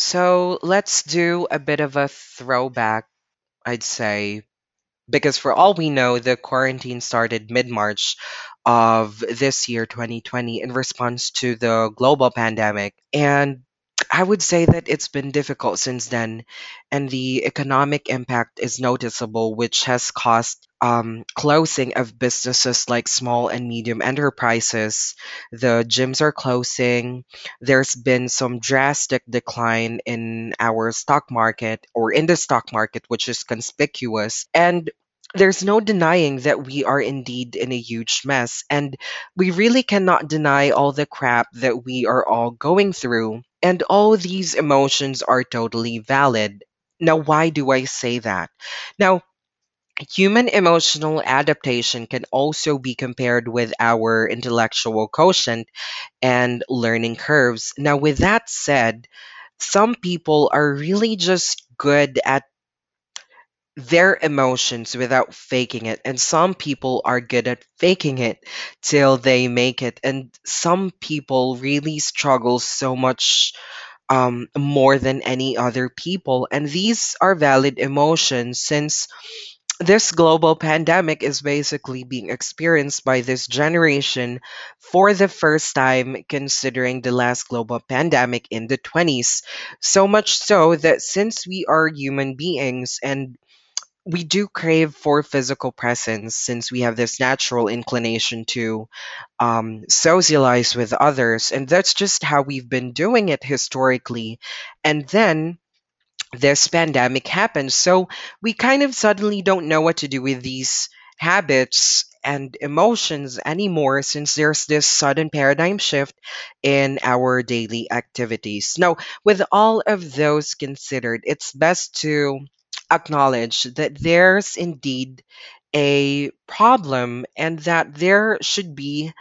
So let's do a bit of a throwback, I'd say, because for all we know, the quarantine started mid March of this year, 2020, in response to the global pandemic. And I would say that it's been difficult since then, and the economic impact is noticeable, which has caused um, closing of businesses like small and medium enterprises. The gyms are closing. There's been some drastic decline in our stock market or in the stock market, which is conspicuous. And there's no denying that we are indeed in a huge mess, and we really cannot deny all the crap that we are all going through. And all these emotions are totally valid. Now, why do I say that? Now, human emotional adaptation can also be compared with our intellectual quotient and learning curves. Now, with that said, some people are really just good at their emotions without faking it. And some people are good at faking it till they make it. And some people really struggle so much um, more than any other people. And these are valid emotions since this global pandemic is basically being experienced by this generation for the first time, considering the last global pandemic in the 20s. So much so that since we are human beings and we do crave for physical presence since we have this natural inclination to um, socialize with others. And that's just how we've been doing it historically. And then this pandemic happened. So we kind of suddenly don't know what to do with these habits and emotions anymore since there's this sudden paradigm shift in our daily activities. Now, with all of those considered, it's best to acknowledge that there's indeed a problem and that there should be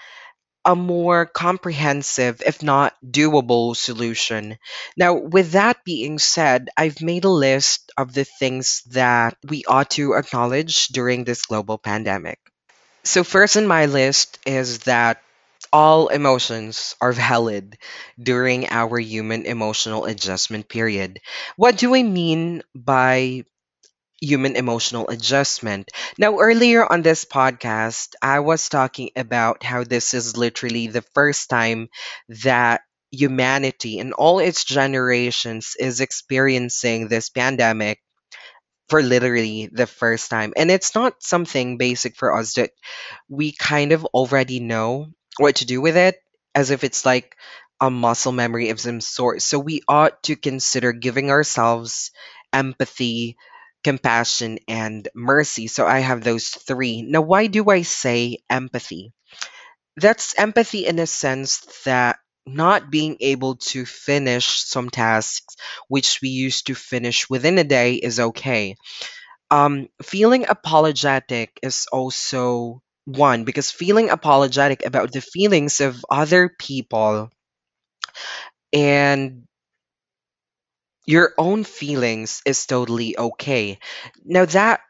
a more comprehensive, if not doable, solution. Now, with that being said, I've made a list of the things that we ought to acknowledge during this global pandemic. So, first in my list is that all emotions are valid during our human emotional adjustment period. What do I mean by human emotional adjustment. Now, earlier on this podcast, I was talking about how this is literally the first time that humanity in all its generations is experiencing this pandemic for literally the first time. And it's not something basic for us that we kind of already know what to do with it, as if it's like a muscle memory of some sort. So we ought to consider giving ourselves empathy compassion, and mercy. So I have those three. Now, why do I say empathy? That's empathy in a sense that not being able to finish some tasks which we used to finish within a day is okay. Um, feeling apologetic is also one because feeling apologetic about the feelings of other people and your own feelings is totally okay. Now, that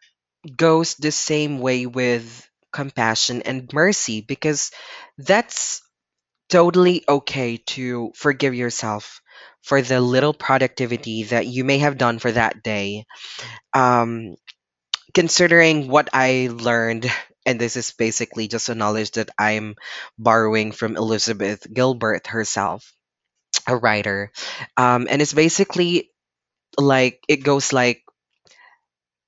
goes the same way with compassion and mercy because that's totally okay to forgive yourself for the little productivity that you may have done for that day. Um, considering what I learned, and this is basically just a knowledge that I'm borrowing from Elizabeth Gilbert herself, a writer. Um, and it's basically like it goes like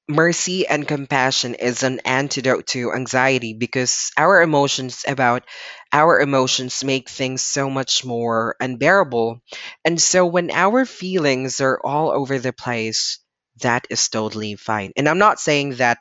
mercy and compassion is an antidote to anxiety because our emotions about our emotions make things so much more unbearable and so when our feelings are all over the place that is totally fine and i'm not saying that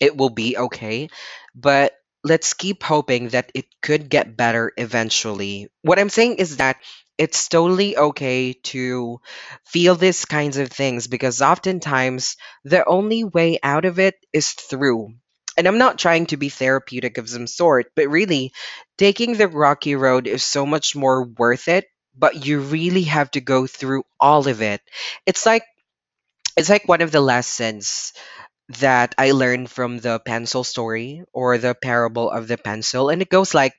it will be okay, but let's keep hoping that it could get better eventually. What I'm saying is that it's totally okay to feel these kinds of things because oftentimes the only way out of it is through. And I'm not trying to be therapeutic of some sort, but really, taking the rocky road is so much more worth it, but you really have to go through all of it. It's like it's like one of the lessons that I learned from the pencil story or the parable of the pencil. And it goes like,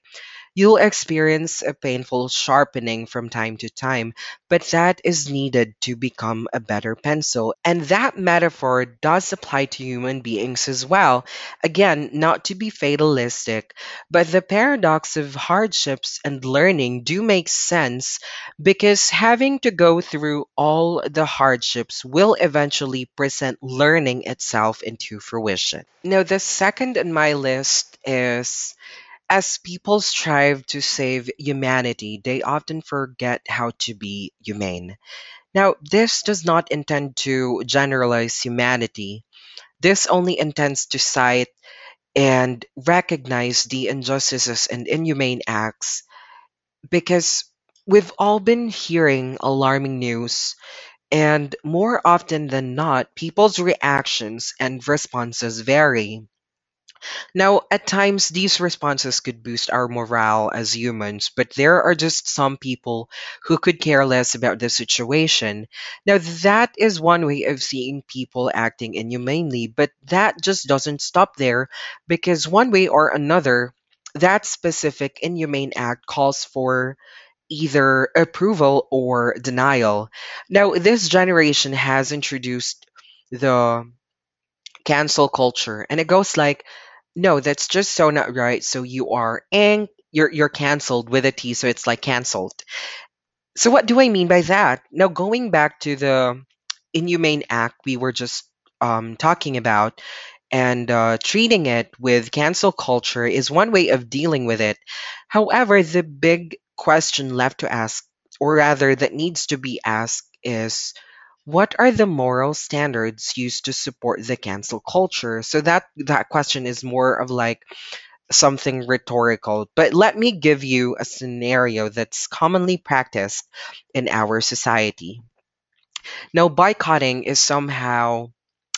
You'll experience a painful sharpening from time to time, but that is needed to become a better pencil. And that metaphor does apply to human beings as well. Again, not to be fatalistic, but the paradox of hardships and learning do make sense because having to go through all the hardships will eventually present learning itself into fruition. Now, the second on my list is as people strive to save humanity, they often forget how to be humane. Now, this does not intend to generalize humanity. This only intends to cite and recognize the injustices and inhumane acts because we've all been hearing alarming news, and more often than not, people's reactions and responses vary. Now, at times, these responses could boost our morale as humans, but there are just some people who could care less about the situation. Now, that is one way of seeing people acting inhumanely, but that just doesn't stop there because one way or another, that specific inhumane act calls for either approval or denial. Now, this generation has introduced the cancel culture, and it goes like, no, that's just so not right. So you are and you're you're canceled with a T, so it's like canceled. So what do I mean by that? Now going back to the inhumane act we were just um, talking about and uh, treating it with cancel culture is one way of dealing with it. However, the big question left to ask, or rather that needs to be asked, is what are the moral standards used to support the cancel culture? So that that question is more of like something rhetorical. But let me give you a scenario that's commonly practiced in our society. Now, boycotting is somehow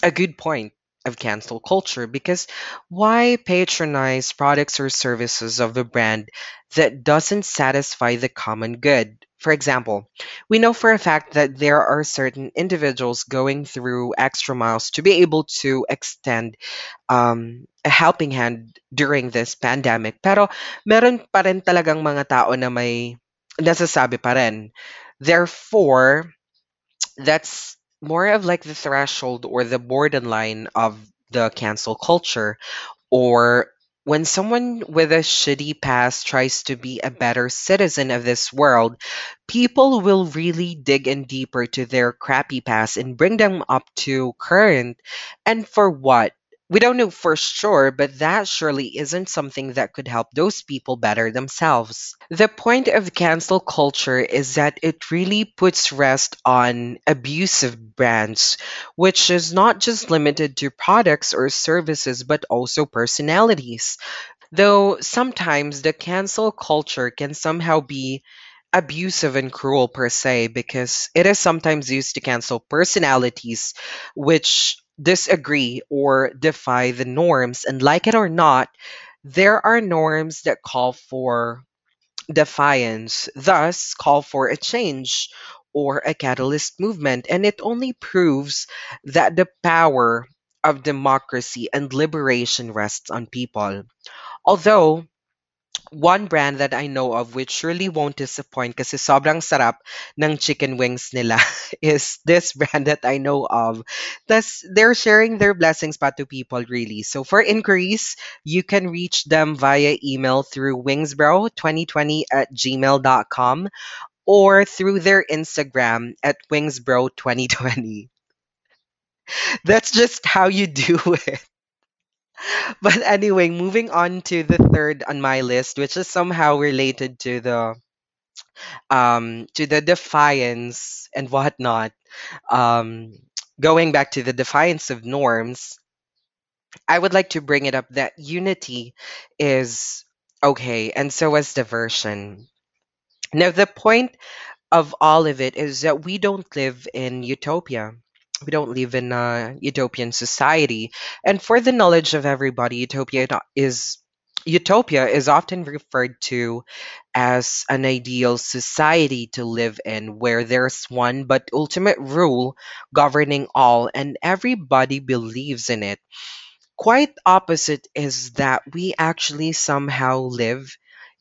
a good point of cancel culture because why patronize products or services of a brand that doesn't satisfy the common good? For example, we know for a fact that there are certain individuals going through extra miles to be able to extend um, a helping hand during this pandemic. Pero meron pa rin talagang mga tao na may nasasabi pa rin. Therefore, that's more of like the threshold or the borderline of the cancel culture or when someone with a shitty past tries to be a better citizen of this world, people will really dig in deeper to their crappy past and bring them up to current. And for what? We don't know for sure, but that surely isn't something that could help those people better themselves. The point of cancel culture is that it really puts rest on abusive brands, which is not just limited to products or services, but also personalities. Though sometimes the cancel culture can somehow be abusive and cruel per se, because it is sometimes used to cancel personalities which disagree or defy the norms. And like it or not, there are norms that call for defiance, thus call for a change or a catalyst movement. And it only proves that the power of democracy and liberation rests on people. Although, one brand that I know of which surely won't disappoint kasi sobrang sarap ng chicken wings nila is this brand that I know of. Thus, they're sharing their blessings pa to people really. So for inquiries, you can reach them via email through wingsbro2020 at gmail.com or through their Instagram at wingsbro2020. That's just how you do it. But anyway, moving on to the third on my list, which is somehow related to the um to the defiance and whatnot. Um, going back to the defiance of norms, I would like to bring it up that unity is okay, and so is diversion. Now, the point of all of it is that we don't live in utopia. We don't live in a utopian society. And for the knowledge of everybody, utopia is utopia is often referred to as an ideal society to live in where there's one but ultimate rule governing all and everybody believes in it. Quite opposite is that we actually somehow live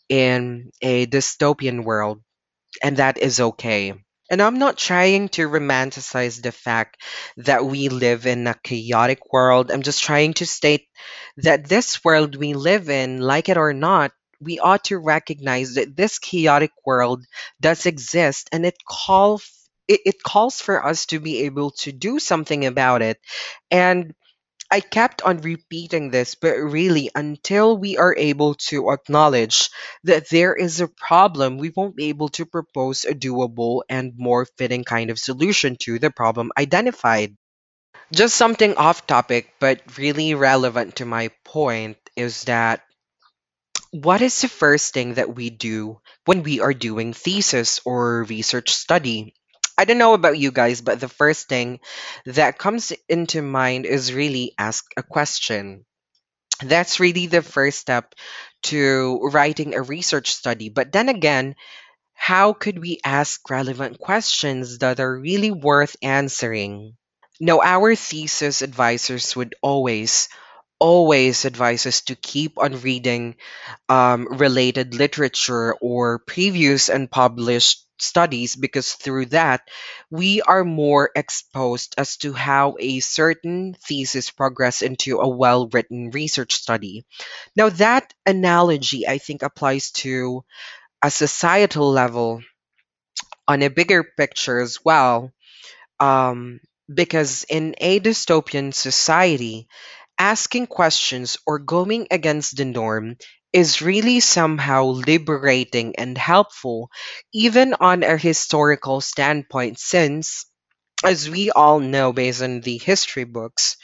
in a dystopian world, and that is okay. And I'm not trying to romanticize the fact that we live in a chaotic world. I'm just trying to state that this world we live in, like it or not, we ought to recognize that this chaotic world does exist and it calls it, it calls for us to be able to do something about it. And I kept on repeating this, but really, until we are able to acknowledge that there is a problem, we won't be able to propose a doable and more fitting kind of solution to the problem identified. Just something off topic, but really relevant to my point is that what is the first thing that we do when we are doing thesis or research study? I don't know about you guys, but the first thing that comes into mind is really ask a question. That's really the first step to writing a research study. But then again, how could we ask relevant questions that are really worth answering? No, our thesis advisors would always, always advise us to keep on reading um, related literature or previous and published studies because through that we are more exposed as to how a certain thesis progress into a well written research study. Now, that analogy I think applies to a societal level on a bigger picture as well. Um, because in a dystopian society, asking questions or going against the norm is really somehow liberating and helpful, even on a historical standpoint, since, as we all know based on the history books,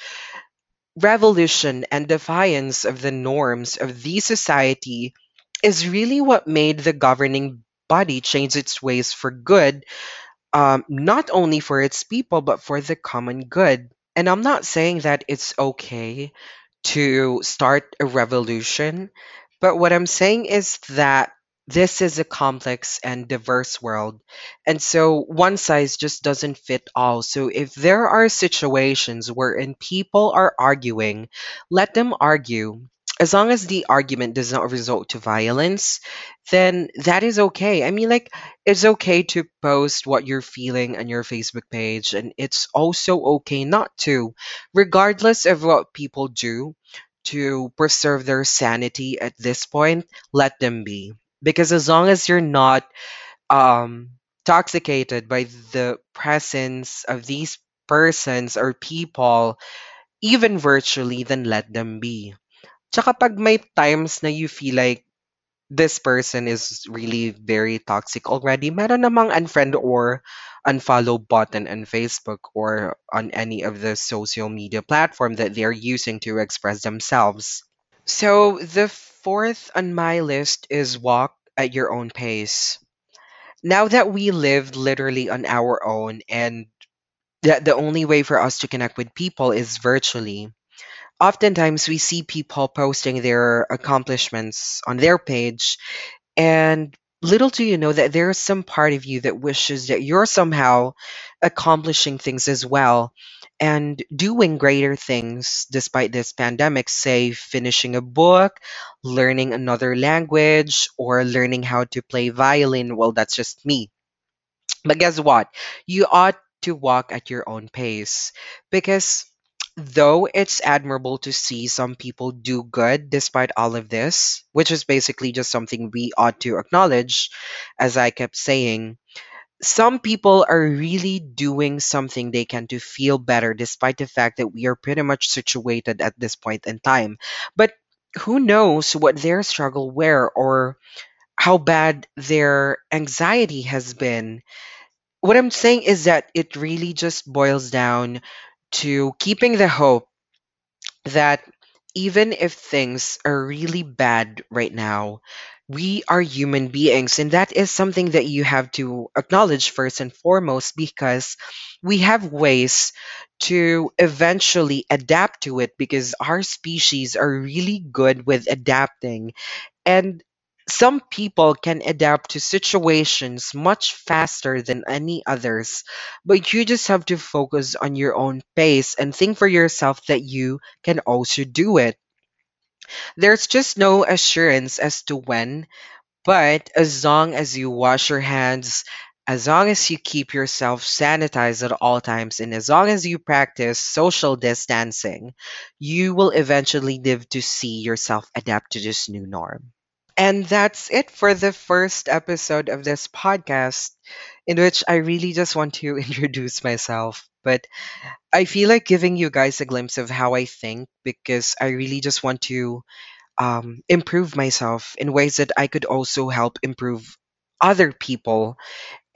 revolution and defiance of the norms of the society is really what made the governing body change its ways for good um, not only for its people, but for the common good. And I'm not saying that it's okay to start a revolution, but what I'm saying is that this is a complex and diverse world. And so one size just doesn't fit all. So if there are situations wherein people are arguing, let them argue. As long as the argument does not result to violence, then that is okay. I mean, like, it's okay to post what you're feeling on your Facebook page, and it's also okay not to, regardless of what people do to preserve their sanity at this point, let them be. Because as long as you're not um, toxicated by the presence of these persons or people, even virtually, then let them be. Tsaka pag may times na you feel like this person is really very toxic already, meron namang unfriend or unfollow button on Facebook or on any of the social media platform that they're using to express themselves. So the fourth on my list is walk at your own pace. Now that we live literally on our own and that the only way for us to connect with people is virtually, oftentimes we see people posting their accomplishments on their page And little do you know that there is some part of you that wishes that you're somehow accomplishing things as well and doing greater things despite this pandemic, say finishing a book, learning another language, or learning how to play violin. Well, that's just me. But guess what? You ought to walk at your own pace because though it's admirable to see some people do good despite all of this, which is basically just something we ought to acknowledge, as I kept saying, some people are really doing something they can to feel better despite the fact that we are pretty much situated at this point in time. But who knows what their struggle were or how bad their anxiety has been what I'm saying is that it really just boils down to keeping the hope that even if things are really bad right now, we are human beings. And that is something that you have to acknowledge first and foremost because we have ways to eventually adapt to it because our species are really good with adapting and some people can adapt to situations much faster than any others, but you just have to focus on your own pace and think for yourself that you can also do it. There's just no assurance as to when, But as long as you wash your hands, as long as you keep yourself sanitized at all times, and as long as you practice social distancing, you will eventually live to see yourself adapt to this new norm. And that's it for the first episode of this podcast, in which I really just want to introduce myself. But I feel like giving you guys a glimpse of how I think because I really just want to um, improve myself in ways that I could also help improve other people.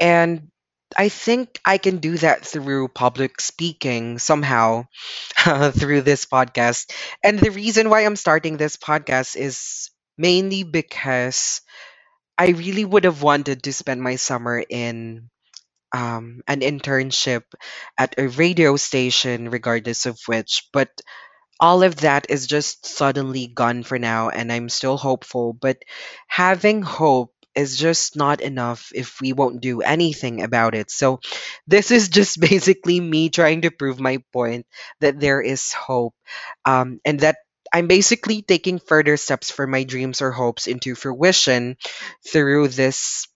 And I think I can do that through public speaking somehow through this podcast. And the reason why I'm starting this podcast is mainly because I really would have wanted to spend my summer in um, an internship at a radio station, regardless of which. But all of that is just suddenly gone for now and I'm still hopeful, but having hope is just not enough if we won't do anything about it. So this is just basically me trying to prove my point that there is hope um, and that I'm basically taking further steps for my dreams or hopes into fruition through this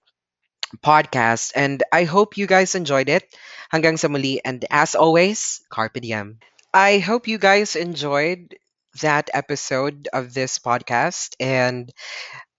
podcast. And I hope you guys enjoyed it. Hanggang sa muli. And as always, Carpe Diem. I hope you guys enjoyed that episode of this podcast. And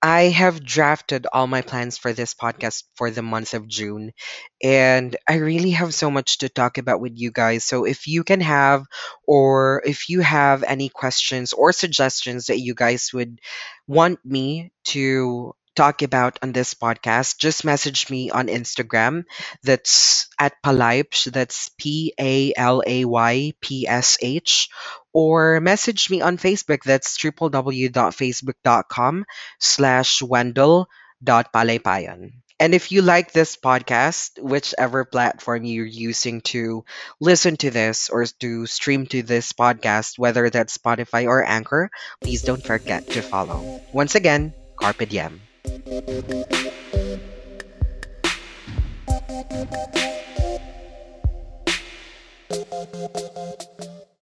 I have drafted all my plans for this podcast for the month of June, and I really have so much to talk about with you guys. So, if you can have, or if you have any questions or suggestions that you guys would want me to talk about on this podcast, just message me on Instagram. That's at Palaypsh. That's P A L A Y P S H. Or message me on Facebook. That's www.facebook.com slash wendell.palaypayan. And if you like this podcast, whichever platform you're using to listen to this or to stream to this podcast, whether that's Spotify or Anchor, please don't forget to follow. Once again, Carpe Diem.